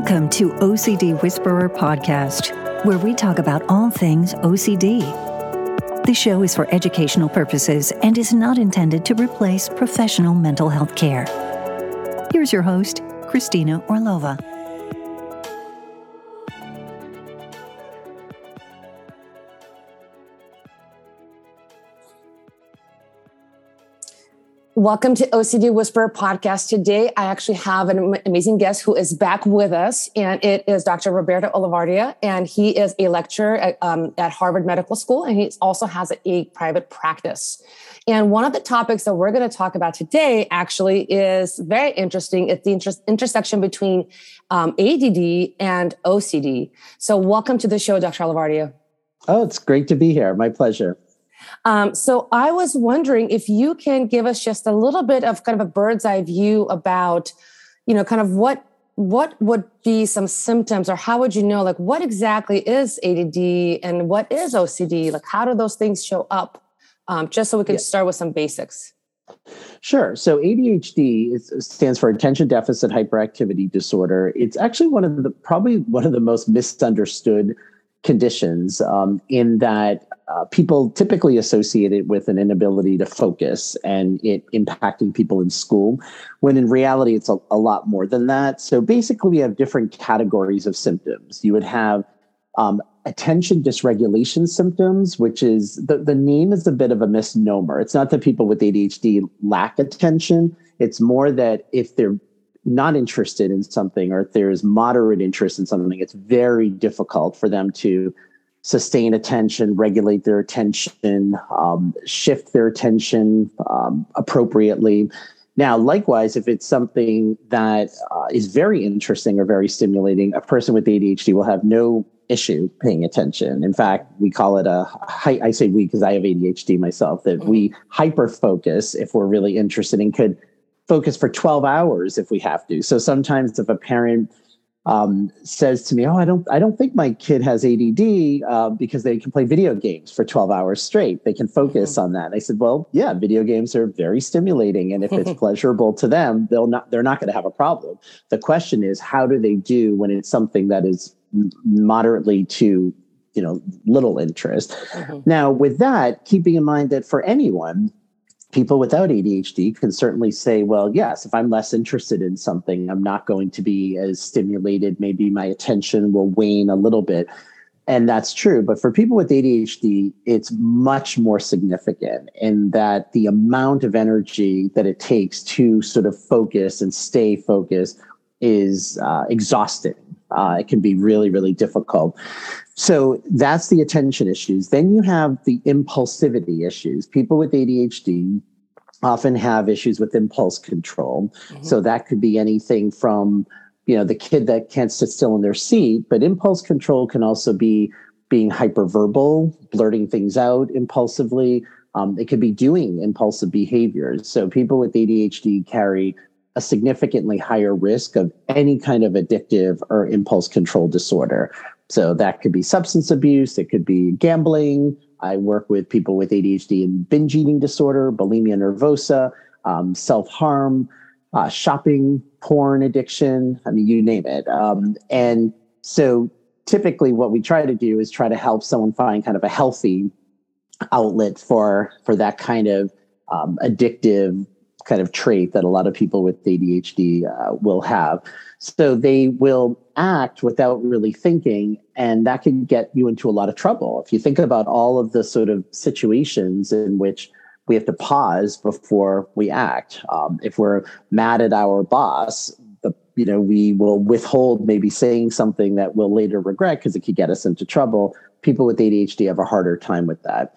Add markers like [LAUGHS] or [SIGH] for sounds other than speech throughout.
Welcome to OCD Whisperer Podcast, where we talk about all things OCD. The show is for educational purposes and is not intended to replace professional mental health care. Here's your host, Christina Orlova. Welcome to OCD Whisperer podcast. Today, I actually have an amazing guest who is back with us, and it is Dr. Roberto Olivardia, and he is a lecturer at, um, at Harvard Medical School, and he also has a private practice. And one of the topics that we're going to talk about today actually is very interesting. It's the inter- intersection between um, ADD and OCD. So, welcome to the show, Dr. Olivardia. Oh, it's great to be here. My pleasure. Um, so I was wondering if you can give us just a little bit of kind of a bird's eye view about, you know, kind of what what would be some symptoms or how would you know like what exactly is ADD and what is OCD? Like how do those things show up? Um, just so we can start with some basics. Sure. So ADHD is, stands for attention deficit hyperactivity disorder. It's actually one of the probably one of the most misunderstood conditions um, in that uh, people typically associate it with an inability to focus and it impacting people in school, when in reality, it's a, a lot more than that. So basically, we have different categories of symptoms. You would have um, attention dysregulation symptoms, which is the, the name is a bit of a misnomer. It's not that people with ADHD lack attention, it's more that if they're not interested in something or if there's moderate interest in something, it's very difficult for them to sustain attention, regulate their attention, um, shift their attention um, appropriately. Now, likewise, if it's something that uh, is very interesting or very stimulating, a person with ADHD will have no issue paying attention. In fact, we call it a, I say we because I have ADHD myself, that we mm-hmm. hyper focus if we're really interested and could focus for 12 hours if we have to. So sometimes if a parent um, says to me, "Oh, I don't, I don't think my kid has ADD uh, because they can play video games for 12 hours straight. They can focus mm-hmm. on that." And I said, "Well, yeah, video games are very stimulating, and if it's [LAUGHS] pleasurable to them, they'll not, they're not going to have a problem. The question is, how do they do when it's something that is moderately to you know little interest mm-hmm. now with that keeping in mind that for anyone people without ADHD can certainly say, well, yes, if I'm less interested in something, I'm not going to be as stimulated. Maybe my attention will wane a little bit. And that's true. But for people with ADHD, it's much more significant in that the amount of energy that it takes to sort of focus and stay focused is uh, exhausting. Uh, it can be really, really difficult. So that's the attention issues. Then you have the impulsivity issues. People with ADHD often have issues with impulse control. Mm-hmm. So that could be anything from, you know, the kid that can't sit still in their seat, but impulse control can also be being hyperverbal, blurting things out impulsively. Um, it could be doing impulsive behaviors. So people with ADHD carry a significantly higher risk of any kind of addictive or impulse control disorder. So that could be substance abuse, it could be gambling. I work with people with ADHD and binge eating disorder, bulimia nervosa, um, self harm, uh, shopping, porn addiction. I mean, you name it. Um, and so typically, what we try to do is try to help someone find kind of a healthy outlet for for that kind of um, addictive kind of trait that a lot of people with ADHD uh, will have. So they will act without really thinking, and that can get you into a lot of trouble. If you think about all of the sort of situations in which we have to pause before we act. Um, if we're mad at our boss, you know, we will withhold maybe saying something that we'll later regret because it could get us into trouble. People with ADHD have a harder time with that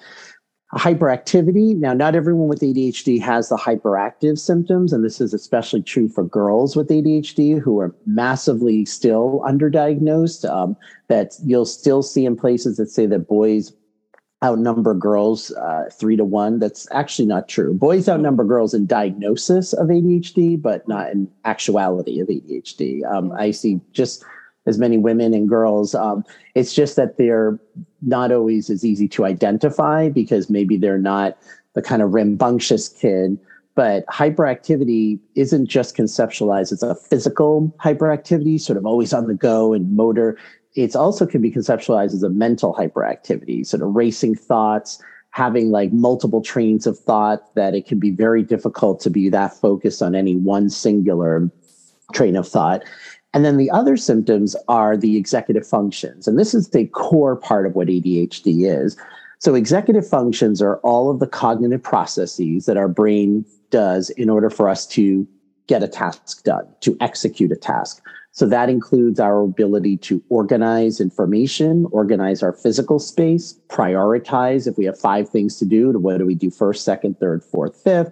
hyperactivity. Now, not everyone with ADHD has the hyperactive symptoms, and this is especially true for girls with ADHD who are massively still underdiagnosed. Um, that you'll still see in places that say that boys outnumber girls uh, three to one. That's actually not true. Boys outnumber girls in diagnosis of ADHD, but not in actuality of ADHD. Um, I see just as many women and girls. Um, it's just that they're not always as easy to identify because maybe they're not the kind of rambunctious kid But hyperactivity isn't just conceptualized as a physical hyperactivity, sort of always on the go and motor. It's also can be conceptualized as a mental hyperactivity, sort of racing thoughts, having like multiple trains of thought that it can be very difficult to be that focused on any one singular train of thought. And then the other symptoms are the executive functions. And this is the core part of what ADHD is. So, executive functions are all of the cognitive processes that our brain does in order for us to get a task done, to execute a task. So that includes our ability to organize information, organize our physical space, prioritize if we have five things to do, what do we do first, second, third, fourth, fifth,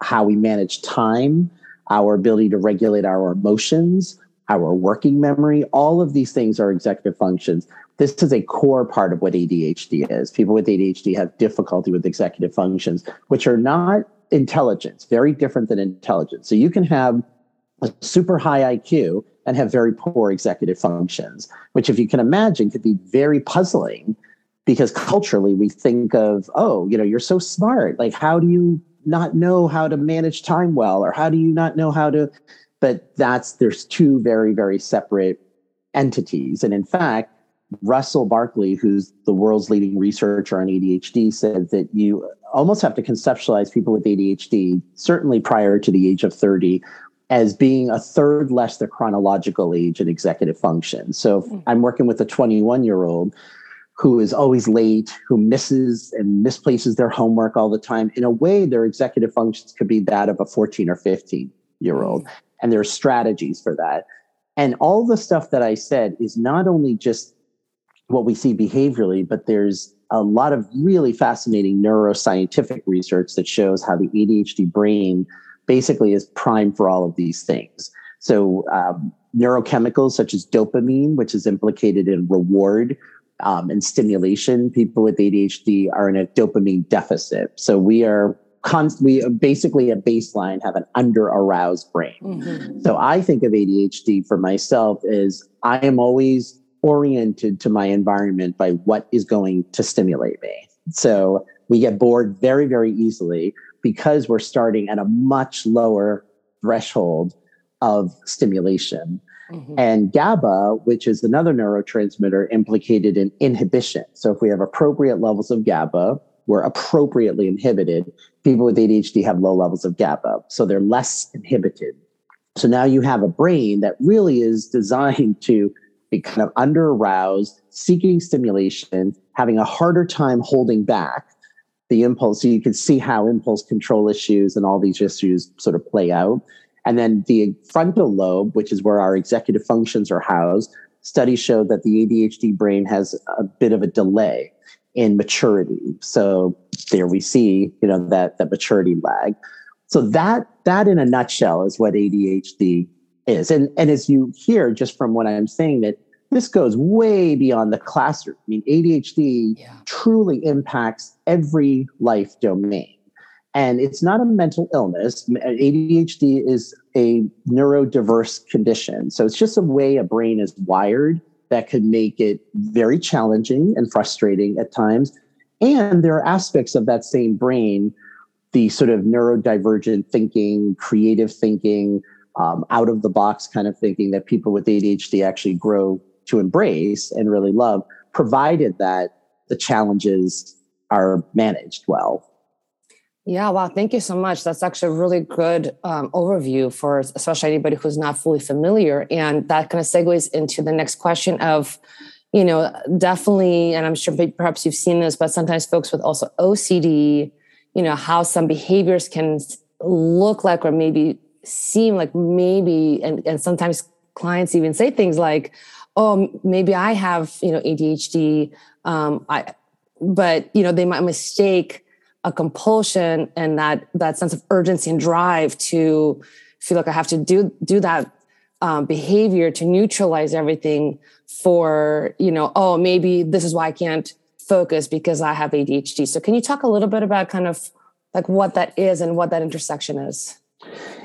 how we manage time, our ability to regulate our emotions, our working memory, all of these things are executive functions. This is a core part of what ADHD is. People with ADHD have difficulty with executive functions, which are not intelligence, very different than intelligence. So you can have a super high IQ and have very poor executive functions, which, if you can imagine, could be very puzzling because culturally we think of, oh, you know, you're so smart. Like, how do you not know how to manage time well? Or how do you not know how to? But that's, there's two very, very separate entities. And in fact, Russell Barkley, who's the world's leading researcher on ADHD, said that you almost have to conceptualize people with ADHD, certainly prior to the age of 30, as being a third less the chronological age in executive function. So mm-hmm. I'm working with a 21 year old who is always late, who misses and misplaces their homework all the time. In a way, their executive functions could be that of a 14 or 15 year old. And there are strategies for that. And all the stuff that I said is not only just what we see behaviorally, but there's a lot of really fascinating neuroscientific research that shows how the ADHD brain basically is primed for all of these things. So, um, neurochemicals such as dopamine, which is implicated in reward um, and stimulation, people with ADHD are in a dopamine deficit. So, we are const- we basically at baseline have an under aroused brain. Mm-hmm. So, I think of ADHD for myself is I am always oriented to my environment by what is going to stimulate me. So, we get bored very, very easily because we're starting at a much lower threshold of stimulation. Mm-hmm. And GABA, which is another neurotransmitter implicated in inhibition. So if we have appropriate levels of GABA, we're appropriately inhibited. People with ADHD have low levels of GABA, so they're less inhibited. So now you have a brain that really is designed to be kind of under aroused, seeking stimulation, having a harder time holding back the impulse. So you can see how impulse control issues and all these issues sort of play out. And then the frontal lobe, which is where our executive functions are housed, studies show that the ADHD brain has a bit of a delay in maturity. So there we see, you know, that that maturity lag. So that that in a nutshell is what ADHD is. And and as you hear just from what I'm saying that this goes way beyond the classroom. I mean, ADHD yeah. truly impacts every life domain. And it's not a mental illness. ADHD is a neurodiverse condition. So it's just a way a brain is wired that could make it very challenging and frustrating at times. And there are aspects of that same brain, the sort of neurodivergent thinking, creative thinking, um, out of the box kind of thinking that people with ADHD actually grow to embrace and really love, provided that the challenges are managed well. Yeah, wow. Thank you so much. That's actually a really good um, overview for especially anybody who's not fully familiar. And that kind of segues into the next question of, you know, definitely, and I'm sure perhaps you've seen this, but sometimes folks with also OCD, you know, how some behaviors can look like or maybe seem like maybe, and, and sometimes clients even say things like, oh, maybe I have, you know, ADHD. Um, I, but you know, they might mistake a compulsion and that that sense of urgency and drive to feel like I have to do do that um, behavior to neutralize everything for you know, oh, maybe this is why I can't focus because I have ADHD. So, can you talk a little bit about kind of like what that is and what that intersection is?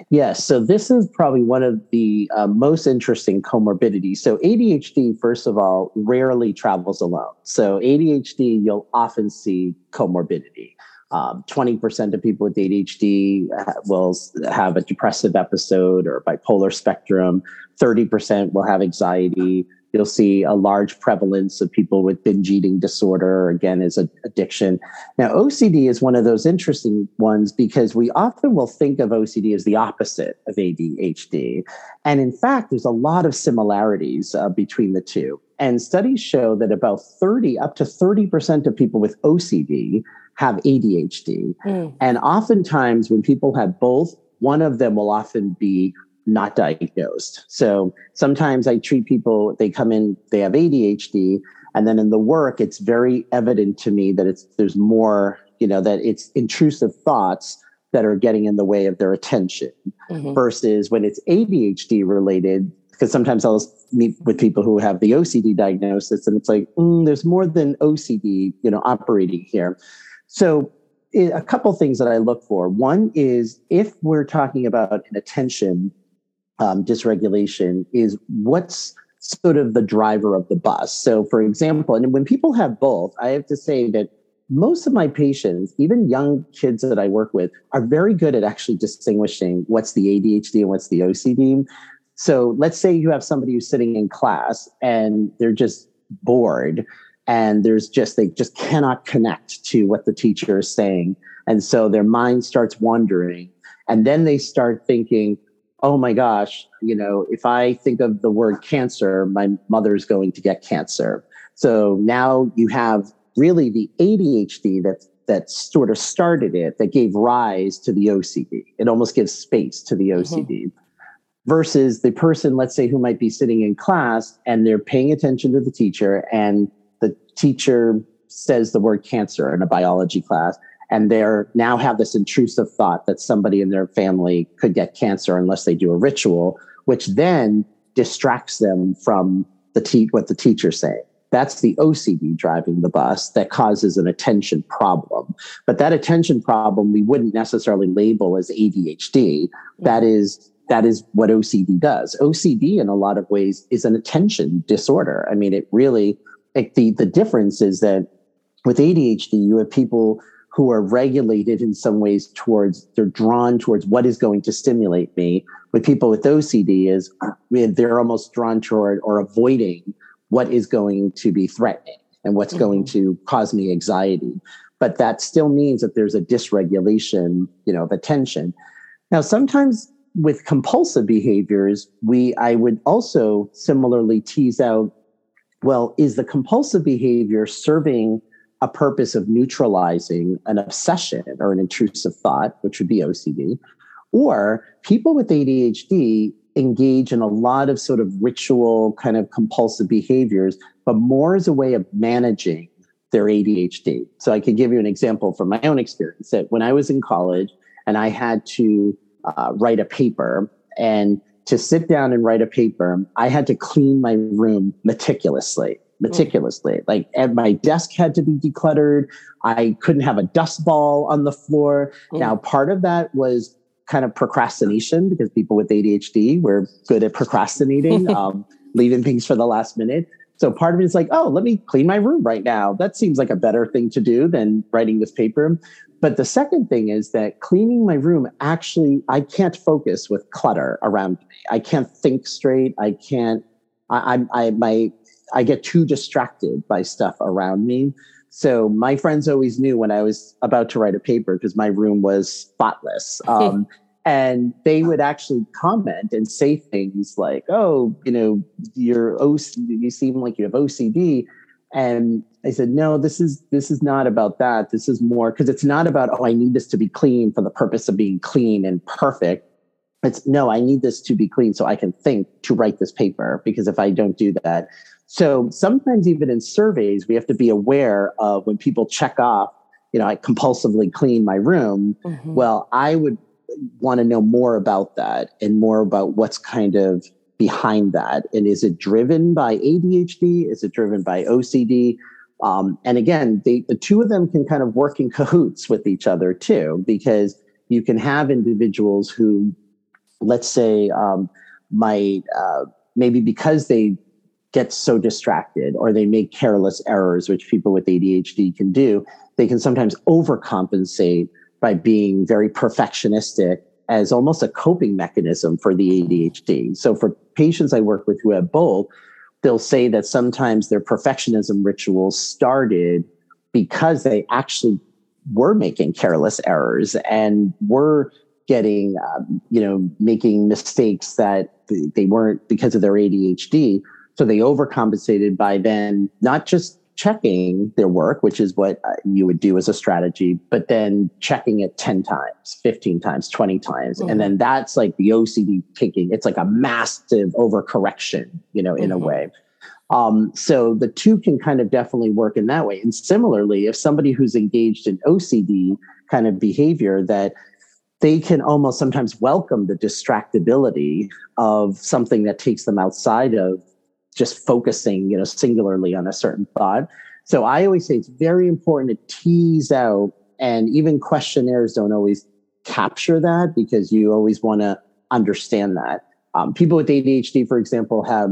Yes. So this is probably one of the uh, most interesting comorbidities. So ADHD, first of all, rarely travels alone. So ADHD, you'll often see comorbidity. Um, 20% of people with ADHD will have a depressive episode or bipolar spectrum. 30% will have anxiety. You'll see a large prevalence of people with binge eating disorder, again, is an addiction. Now, OCD is one of those interesting ones because we often will think of OCD as the opposite of ADHD. And in fact, there's a lot of similarities uh, between the two. And studies show that about 30, up to 30% of people with OCD have ADHD. Mm. And oftentimes, when people have both, one of them will often be not diagnosed. So sometimes I treat people, they come in, they have ADHD, and then in the work, it's very evident to me that it's there's more, you know, that it's intrusive thoughts that are getting in the way of their attention mm-hmm. versus when it's ADHD related. Because sometimes I'll meet with people who have the OCD diagnosis, and it's like mm, there's more than OCD, you know, operating here. So a couple things that I look for. One is if we're talking about an attention um, dysregulation, is what's sort of the driver of the bus. So, for example, and when people have both, I have to say that most of my patients, even young kids that I work with, are very good at actually distinguishing what's the ADHD and what's the OCD. So, let's say you have somebody who's sitting in class and they're just bored and there's just they just cannot connect to what the teacher is saying. And so their mind starts wandering. And then they start thinking oh my gosh you know if i think of the word cancer my mother's going to get cancer. So now you have really the adhd that that sort of started it that gave rise to the ocd it almost gives space to the ocd mm-hmm. versus the person let's say who might be sitting in class and they're paying attention to the teacher and teacher says the word cancer in a biology class and they're now have this intrusive thought that somebody in their family could get cancer unless they do a ritual which then distracts them from the te- what the teacher's saying. That's the ocd driving the bus that causes an attention problem. But that attention problem we wouldn't necessarily label as adhd that is that is what ocd does. Ocd in a lot of ways is an attention disorder. I mean it really like the the difference is that with ADHD, you have people who are regulated in some ways towards they're drawn towards what is going to stimulate me. With people with OCD, is [CLEARS THROAT] they're almost drawn toward or avoiding what is going to be threatening and what's mm-hmm. going to cause me anxiety. But that still means that there's a dysregulation, you know, of attention. Now, sometimes with compulsive behaviors, we I would also similarly tease out well, is the compulsive behavior serving a purpose of neutralizing an obsession or an intrusive thought, which would be OCD? Or people with ADHD engage in a lot of sort of ritual kind of compulsive behaviors, but more as a way of managing their ADHD. So I could give you an example from my own experience that when I was in college and I had to uh, write a paper and to sit down and write a paper, I had to clean my room meticulously, meticulously. Mm. Like and my desk had to be decluttered. I couldn't have a dust ball on the floor. Mm. Now, part of that was kind of procrastination because people with ADHD were good at procrastinating, [LAUGHS] um, leaving things for the last minute. So part of it is like, oh, let me clean my room right now. That seems like a better thing to do than writing this paper. But the second thing is that cleaning my room actually, I can't focus with clutter around me. I can't think straight. I can't, I, I, I, my, I get too distracted by stuff around me. So my friends always knew when I was about to write a paper because my room was spotless. [LAUGHS] Um, and they would actually comment and say things like, "Oh, you know, you're OC- you seem like you have OCD," and I said, no, this is this is not about that. This is more because it's not about oh, I need this to be clean for the purpose of being clean and perfect. It's no, I need this to be clean so I can think to write this paper because if I don't do that. So sometimes even in surveys, we have to be aware of when people check off, you know, I compulsively clean my room. Mm-hmm. Well, I would want to know more about that and more about what's kind of behind that. And is it driven by ADHD? Is it driven by OCD? Um, and again, they, the two of them can kind of work in [LAUGHS] cahoots with each other too, because you can have individuals who, let's say, um, might uh, maybe because they get so distracted or they make careless errors, which people with ADHD can do. They can sometimes overcompensate by being very perfectionistic as almost a coping mechanism for the ADHD. So for patients I work with who have both, they'll say that sometimes their perfectionism rituals started because they actually were making careless errors and were getting, um, you know, making mistakes that they weren't because of their ADHD. So they overcompensated by then not just checking their work, which is what uh, you would do as a strategy, but then checking it 10 times, 15 times, 20 times. Mm-hmm. And then that's like the OCD taking, it's like a massive overcorrection, you know, in mm-hmm. a way. Um, so the two can kind of definitely work in that way. And similarly, if somebody who's engaged in OCD kind of behavior that they can almost sometimes welcome the distractibility of something that takes them outside of just focusing, you know, singularly on a certain thought. So I always say it's very important to tease out, and even questionnaires don't always capture that because you always want to understand that. Um, people with ADHD, for example, have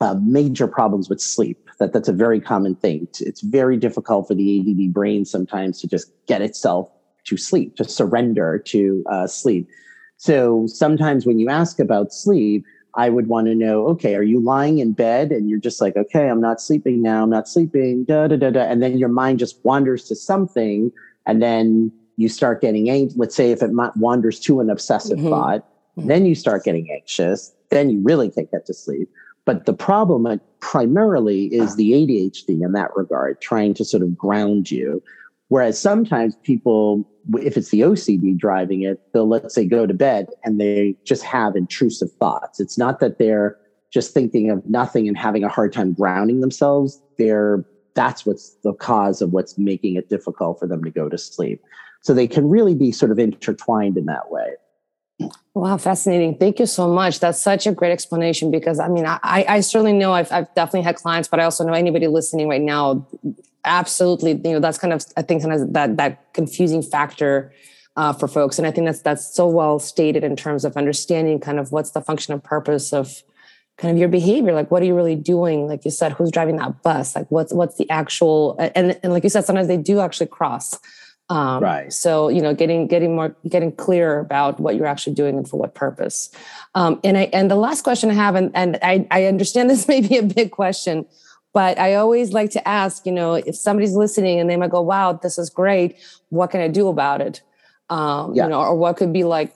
uh, major problems with sleep. That that's a very common thing. It's very difficult for the ADD brain sometimes to just get itself to sleep, to surrender to uh, sleep. So sometimes when you ask about sleep, I would want to know, okay, are you lying in bed and you're just like, okay, I'm not sleeping now, I'm not sleeping, da da da da, and then your mind just wanders to something, and then you start getting anxious. Let's say if it wanders to an obsessive mm-hmm. thought, mm-hmm. then you start getting anxious, then you really can't get to sleep. But the problem uh, primarily is the ADHD in that regard, trying to sort of ground you. Whereas sometimes people, if it's the OCD driving it, they'll let's say go to bed and they just have intrusive thoughts. It's not that they're just thinking of nothing and having a hard time grounding themselves. They're that's what's the cause of what's making it difficult for them to go to sleep. So they can really be sort of intertwined in that way. Wow, fascinating. Thank you so much. That's such a great explanation because I mean, I, I certainly know I've, I've definitely had clients, but I also know anybody listening right now absolutely you know that's kind of i think sometimes that that confusing factor uh, for folks. And i think that's that's so well stated in terms of understanding kind of what's the function and purpose of kind of your behavior. Like what are you really doing? Like you said who's driving that bus? Like what's what's the actual and and like you said sometimes they do actually cross. Um, right. so you know getting getting more getting clear about what you're actually doing and for what purpose. Um, and i and the last question i have and and i i understand [LAUGHS] this may be a big question but I always like to ask, you know, if somebody's listening and they might go, wow, this is great. What can I do about it? Um, yeah. You know, or what could be like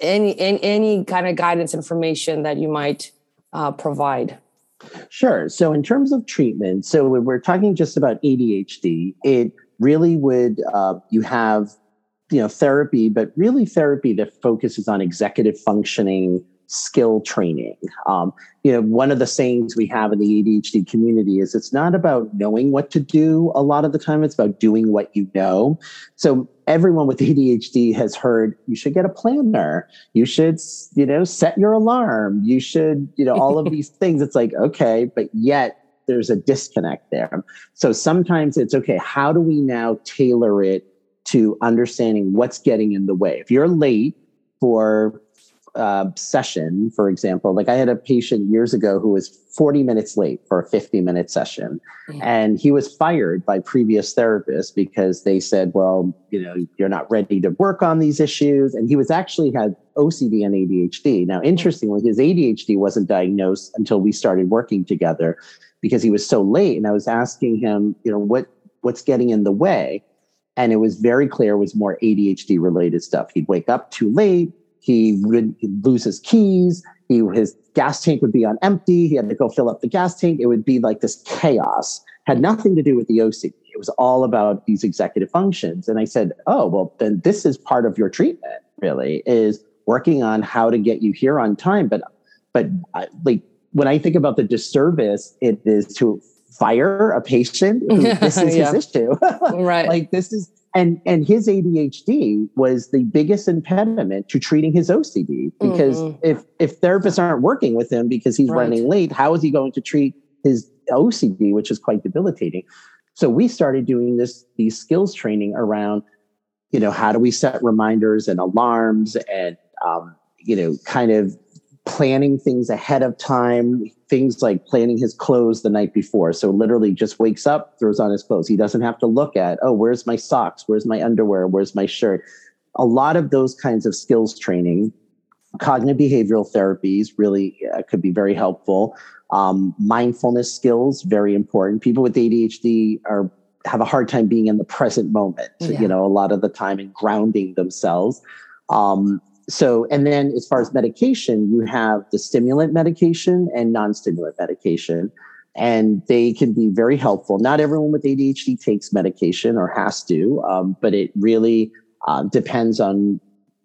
any, any, any kind of guidance information that you might uh, provide? Sure. So, in terms of treatment, so we're talking just about ADHD. It really would uh, you have you know therapy, but really therapy that focuses on executive functioning, skill training. Um, you know, one of the sayings we have in the ADHD community is it's not about knowing what to do a lot of the time, it's about doing what you know. So everyone with ADHD has heard you should get a planner, you should, you know, set your alarm, you should, you know, all of [LAUGHS] these things. It's like, okay, but yet there's a disconnect there. So sometimes it's okay, how do we now tailor it to understanding what's getting in the way? If you're late for uh, session, for example, like I had a patient years ago who was 40 minutes late for a 50 minute session. Mm-hmm. And he was fired by previous therapists because they said, well, you know, you're not ready to work on these issues. And he was actually had OCD and ADHD. Now, interestingly, his ADHD wasn't diagnosed until we started working together because he was so late. And I was asking him, you know, what what's getting in the way? And it was very clear it was more ADHD related stuff. He'd wake up too late he would lose his keys. He, his gas tank would be on empty. He had to go fill up the gas tank. It would be like this chaos. Had nothing to do with the OCD. It was all about these executive functions. And I said, oh, well, then this is part of your treatment, really, is working on how to get you here on time. But, but I, like when I think about the disservice, it is to fire a patient. this [LAUGHS] is yeah. his issue. [LAUGHS] right. Like this is and and his ADHD was the biggest impediment to treating his OCD because mm-hmm. if if therapists aren't working with him because he's right. running late, how is he going to treat his OCD, which is quite debilitating? So we started doing this these skills training around, you know, how do we set reminders and alarms and um, you know, kind of planning things ahead of time, things like planning his clothes the night before. So literally just wakes up, throws on his clothes. He doesn't have to look at, oh, where's my socks? Where's my underwear? Where's my shirt? A lot of those kinds of skills training. Cognitive behavioral therapies really uh, could be very helpful. Um, mindfulness skills, very important. People with ADHD are have a hard time being in the present moment, yeah. you know, a lot of the time and grounding themselves. Um, so, and then as far as medication, you have the stimulant medication and non stimulant medication, and they can be very helpful. Not everyone with ADHD takes medication or has to, um, but it really uh, depends on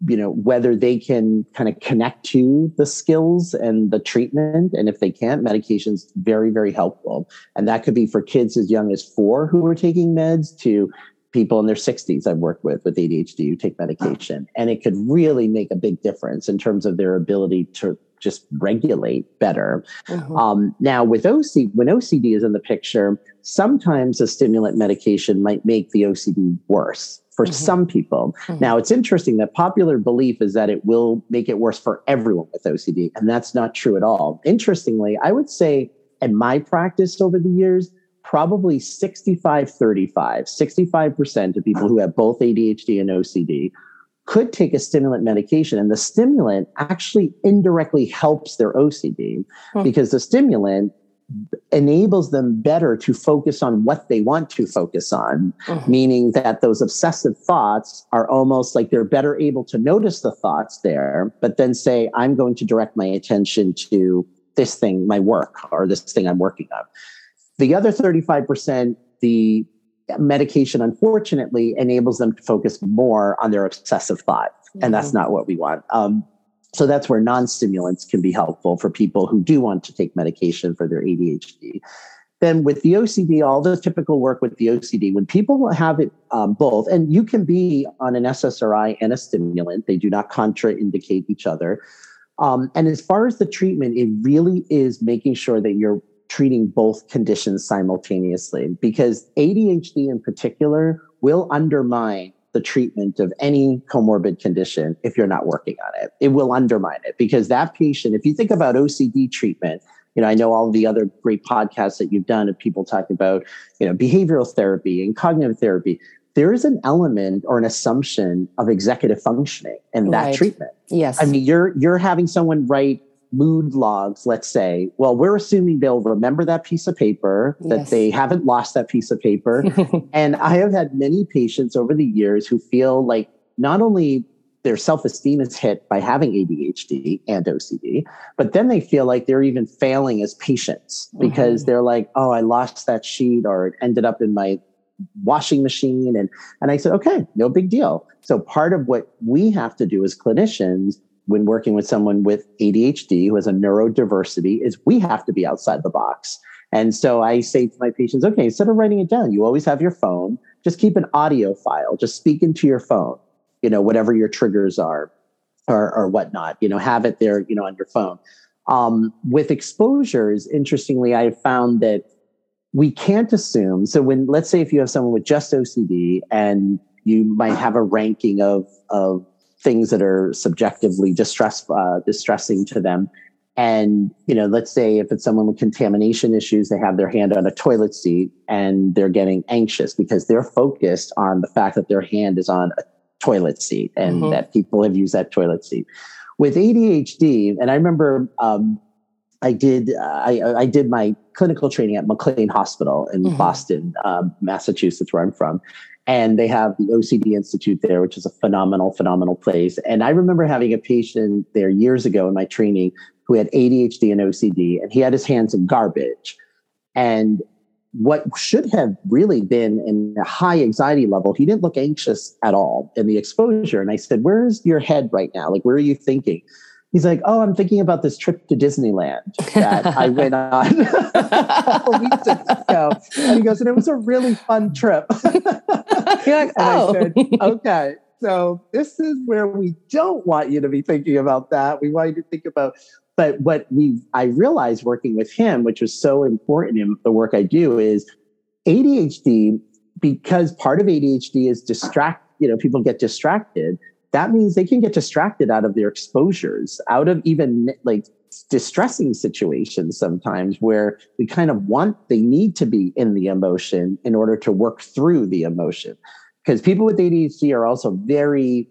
you know whether they can kind of connect to the skills and the treatment and if they can't medication's very very helpful and that could be for kids as young as four who are taking meds to people in their 60s I've worked with with ADHD who take medication. And it could really make a big difference in terms of their ability to just regulate better. Mm-hmm. Um, now, with OCD, when OCD is in the picture, sometimes a stimulant medication might make the OCD worse for mm-hmm. some people. Mm-hmm. Now, it's interesting that popular belief is that it will make it worse for everyone with OCD, and that's not true at all. Interestingly, I would say in my practice over the years, probably 65 35 65% of people who have both adhd and ocd could take a stimulant medication and the stimulant actually indirectly helps their ocd hmm. because the stimulant enables them better to focus on what they want to focus on mm-hmm. meaning that those obsessive thoughts are almost like they're better able to notice the thoughts there but then say i'm going to direct my attention to this thing my work or this thing i'm working on the other 35%, the medication unfortunately enables them to focus more on their obsessive thought. Mm-hmm. And that's mm-hmm. not what we want. Um, so that's where non stimulants can be helpful for people who do want to take medication for their ADHD. Then with the OCD, all the typical work with the OCD, when people have it um, both, and you can be on an SSRI and a stimulant, they do not contraindicate each other. Um, and as far as the treatment, it really is making sure that you're treating both conditions simultaneously because ADHD in particular will undermine the treatment of any comorbid condition if you're not working on it. It will undermine it because that patient, if you think about OCD treatment, you know, I know all the other great podcasts that you've done of people talking about, you know, behavioral therapy and cognitive therapy. There is an element or an assumption of executive functioning in that right. treatment. Yes. I mean, you're you're having someone write mood logs, let's say, well, we're assuming they'll remember that piece of paper, that yes. they haven't lost that piece of paper. [LAUGHS] and I have had many patients over the years who feel like not only their self esteem is hit by having ADHD and OCD, but then they feel like they're even failing as patients because mm-hmm. they're like, oh, I lost that sheet or it ended up in my washing machine. And, and I said, okay, no big deal. So part of what we have to do as clinicians when working with someone with ADHD who has a neurodiversity is we have to be outside the box. And so I say to my patients, okay, instead of writing it down, you always have your phone, just keep an audio file, just speak into your phone, you know, whatever your triggers are or, or whatnot, you know, have it there, you know, on your phone. Um, with exposures, interestingly, I found that we can't assume. So when, let's say if you have someone with just OCD and you might have a ranking of, of things that are subjectively distress uh, distressing to them and you know let's say if it's someone with contamination issues they have their hand on a toilet seat and they're getting anxious because they're focused on the fact that their hand is on a toilet seat and mm-hmm. that people have used that toilet seat with adhd and i remember um, i did uh, I, I, did my clinical training at mclean hospital in mm-hmm. boston um, massachusetts where i'm from and they have the OCD Institute there, which is a phenomenal, phenomenal place. And I remember having a patient there years ago in my training who had ADHD and OCD, and he had his hands in garbage. And what should have really been in a high anxiety level, he didn't look anxious at all in the exposure. And I said, Where's your head right now? Like, where are you thinking? He's like, Oh, I'm thinking about this trip to Disneyland that I [LAUGHS] went on [LAUGHS] a couple weeks ago. And he goes, And it was a really fun trip. [LAUGHS] You're like, oh. Said, okay. So this is where we don't want you to be thinking about that. We want you to think about, but what we I realized working with him, which was so important in the work I do, is ADHD, because part of ADHD is distract, you know, people get distracted. That means they can get distracted out of their exposures, out of even like distressing situations sometimes where we kind of want, they need to be in the emotion in order to work through the emotion. Because people with ADHD are also very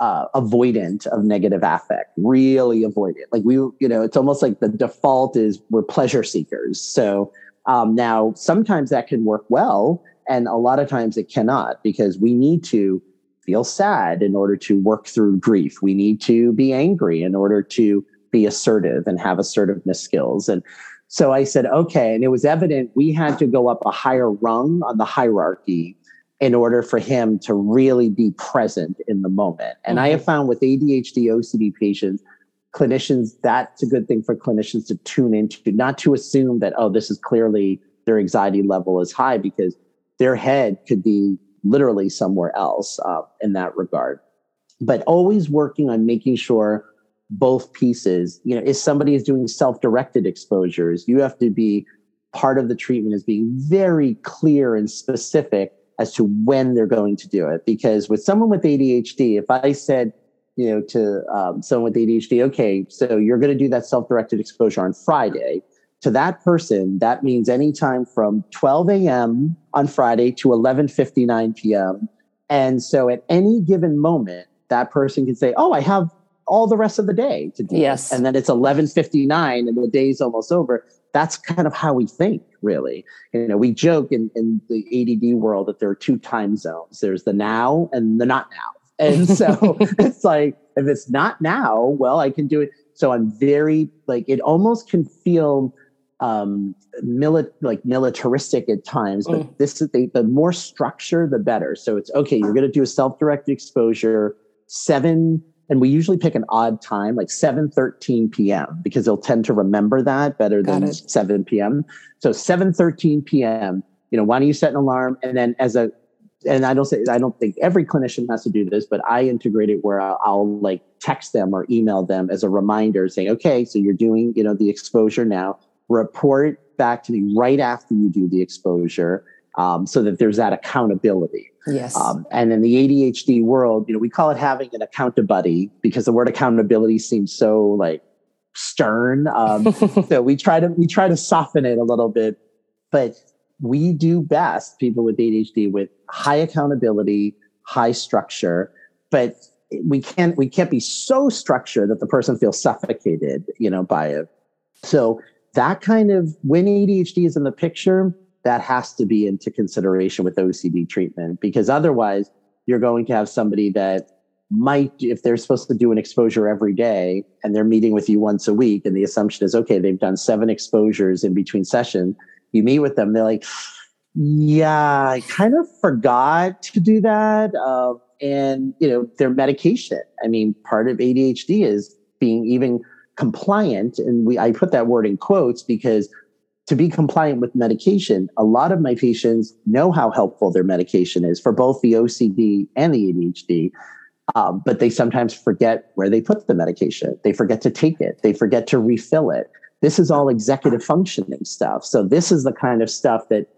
uh, avoidant of negative affect, really avoidant. Like we, you know, it's almost like the default is we're pleasure seekers. So um, now sometimes that can work well, and a lot of times it cannot because we need to feel sad in order to work through grief. We need to be angry in order to be assertive and have assertiveness skills. And so I said, okay. And it was evident we had to go up a higher rung on the hierarchy in order for him to really be present in the moment. And mm-hmm. I have mm-hmm. found with ADHD, OCD patients, clinicians, that's a good thing for clinicians to tune into, not to assume that, oh, this is clearly their anxiety level is high because their head could be literally somewhere else uh, in that regard. But always working on making sure both pieces, you know, if somebody is doing self directed exposures, you have to be part of the treatment is being very clear and specific as to when they're going to do it. Because with someone with ADHD, if I said, you know, to um, someone with ADHD, okay, so you're going to do that self directed exposure on Friday. To that person, that means anytime from 12 a.m. on Friday to 11:59 p.m. And so, at any given moment, that person can say, "Oh, I have all the rest of the day to do." Yes. And then it's 11:59, and the day's almost over that's kind of how we think really you know we joke in, in the add world that there are two time zones there's the now and the not now and [LAUGHS] so it's like if it's not now well i can do it so i'm very like it almost can feel um mili- like militaristic at times but mm. this is the, the more structure the better so it's okay you're going to do a self-directed exposure seven and we usually pick an odd time like 7 13 p.m because they'll tend to remember that better Got than it. 7 p.m so 7 13 p.m you know why don't you set an alarm and then as a and i don't say i don't think every clinician has to do this but i integrate it where I'll, I'll like text them or email them as a reminder saying okay so you're doing you know the exposure now report back to me right after you do the exposure um, so that there's that accountability. Yes. Um, and in the ADHD world, you know, we call it having an accountability because the word accountability seems so like stern. Um, [LAUGHS] so we try to we try to soften it a little bit, but we do best people with ADHD with high accountability, high structure, but we can't we can't be so structured that the person feels suffocated, you know, by it. So that kind of when ADHD is in the picture, that has to be into consideration with OCD treatment because otherwise you're going to have somebody that might, if they're supposed to do an exposure every day and they're meeting with you once a week, and the assumption is, okay, they've done seven exposures in between session. You meet with them, they're like, yeah, I kind of forgot to do that. Uh, and, you know, their medication. I mean, part of ADHD is being even compliant. And we, I put that word in quotes because to be compliant with medication, a lot of my patients know how helpful their medication is for both the OCD and the ADHD. Um, but they sometimes forget where they put the medication. They forget to take it. They forget to refill it. This is all executive functioning stuff. So this is the kind of stuff that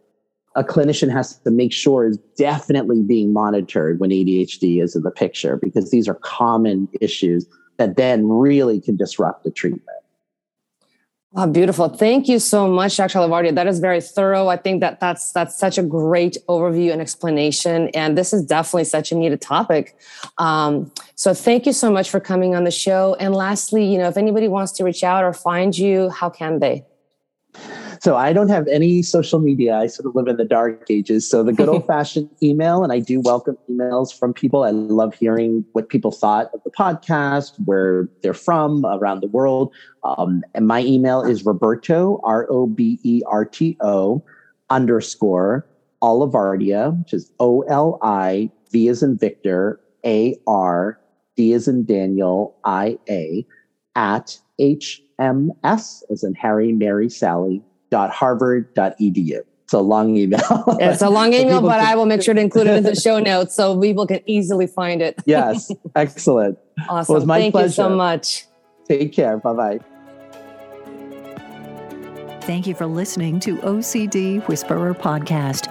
a clinician has to make sure is definitely being monitored when ADHD is in the picture because these are common issues that then really can disrupt the treatment. Oh, beautiful. Thank you so much, Dr. Olivardia. That is very thorough. I think that that's that's such a great overview and explanation. And this is definitely such a needed topic. Um, so thank you so much for coming on the show. And lastly, you know, if anybody wants to reach out or find you, how can they? So I don't have any social media. I sort of live in the dark ages. So the good [LAUGHS] old fashioned email, and I do welcome emails from people. I love hearing what people thought of the podcast, where they're from around the world. Um, and my email is Roberto, R O B E R T O underscore Olivardia, which is O L I V as in Victor, A R D as in Daniel, I A, at HMS as in Harry, Mary, Sally harvard.edu. It's a long email. [LAUGHS] it's a long email, but can, I will make sure to include it in the [LAUGHS] show notes so people can easily find it. [LAUGHS] yes, excellent. Awesome. Well, it was my Thank pleasure. you so much. Take care. Bye bye. Thank you for listening to OCD Whisperer Podcast.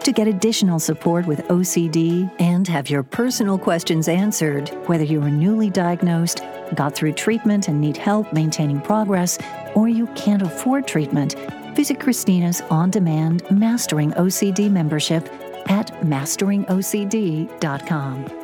To get additional support with OCD and have your personal questions answered, whether you are newly diagnosed, got through treatment and need help maintaining progress, or you can't afford treatment, visit Christina's on demand Mastering OCD membership at masteringocd.com.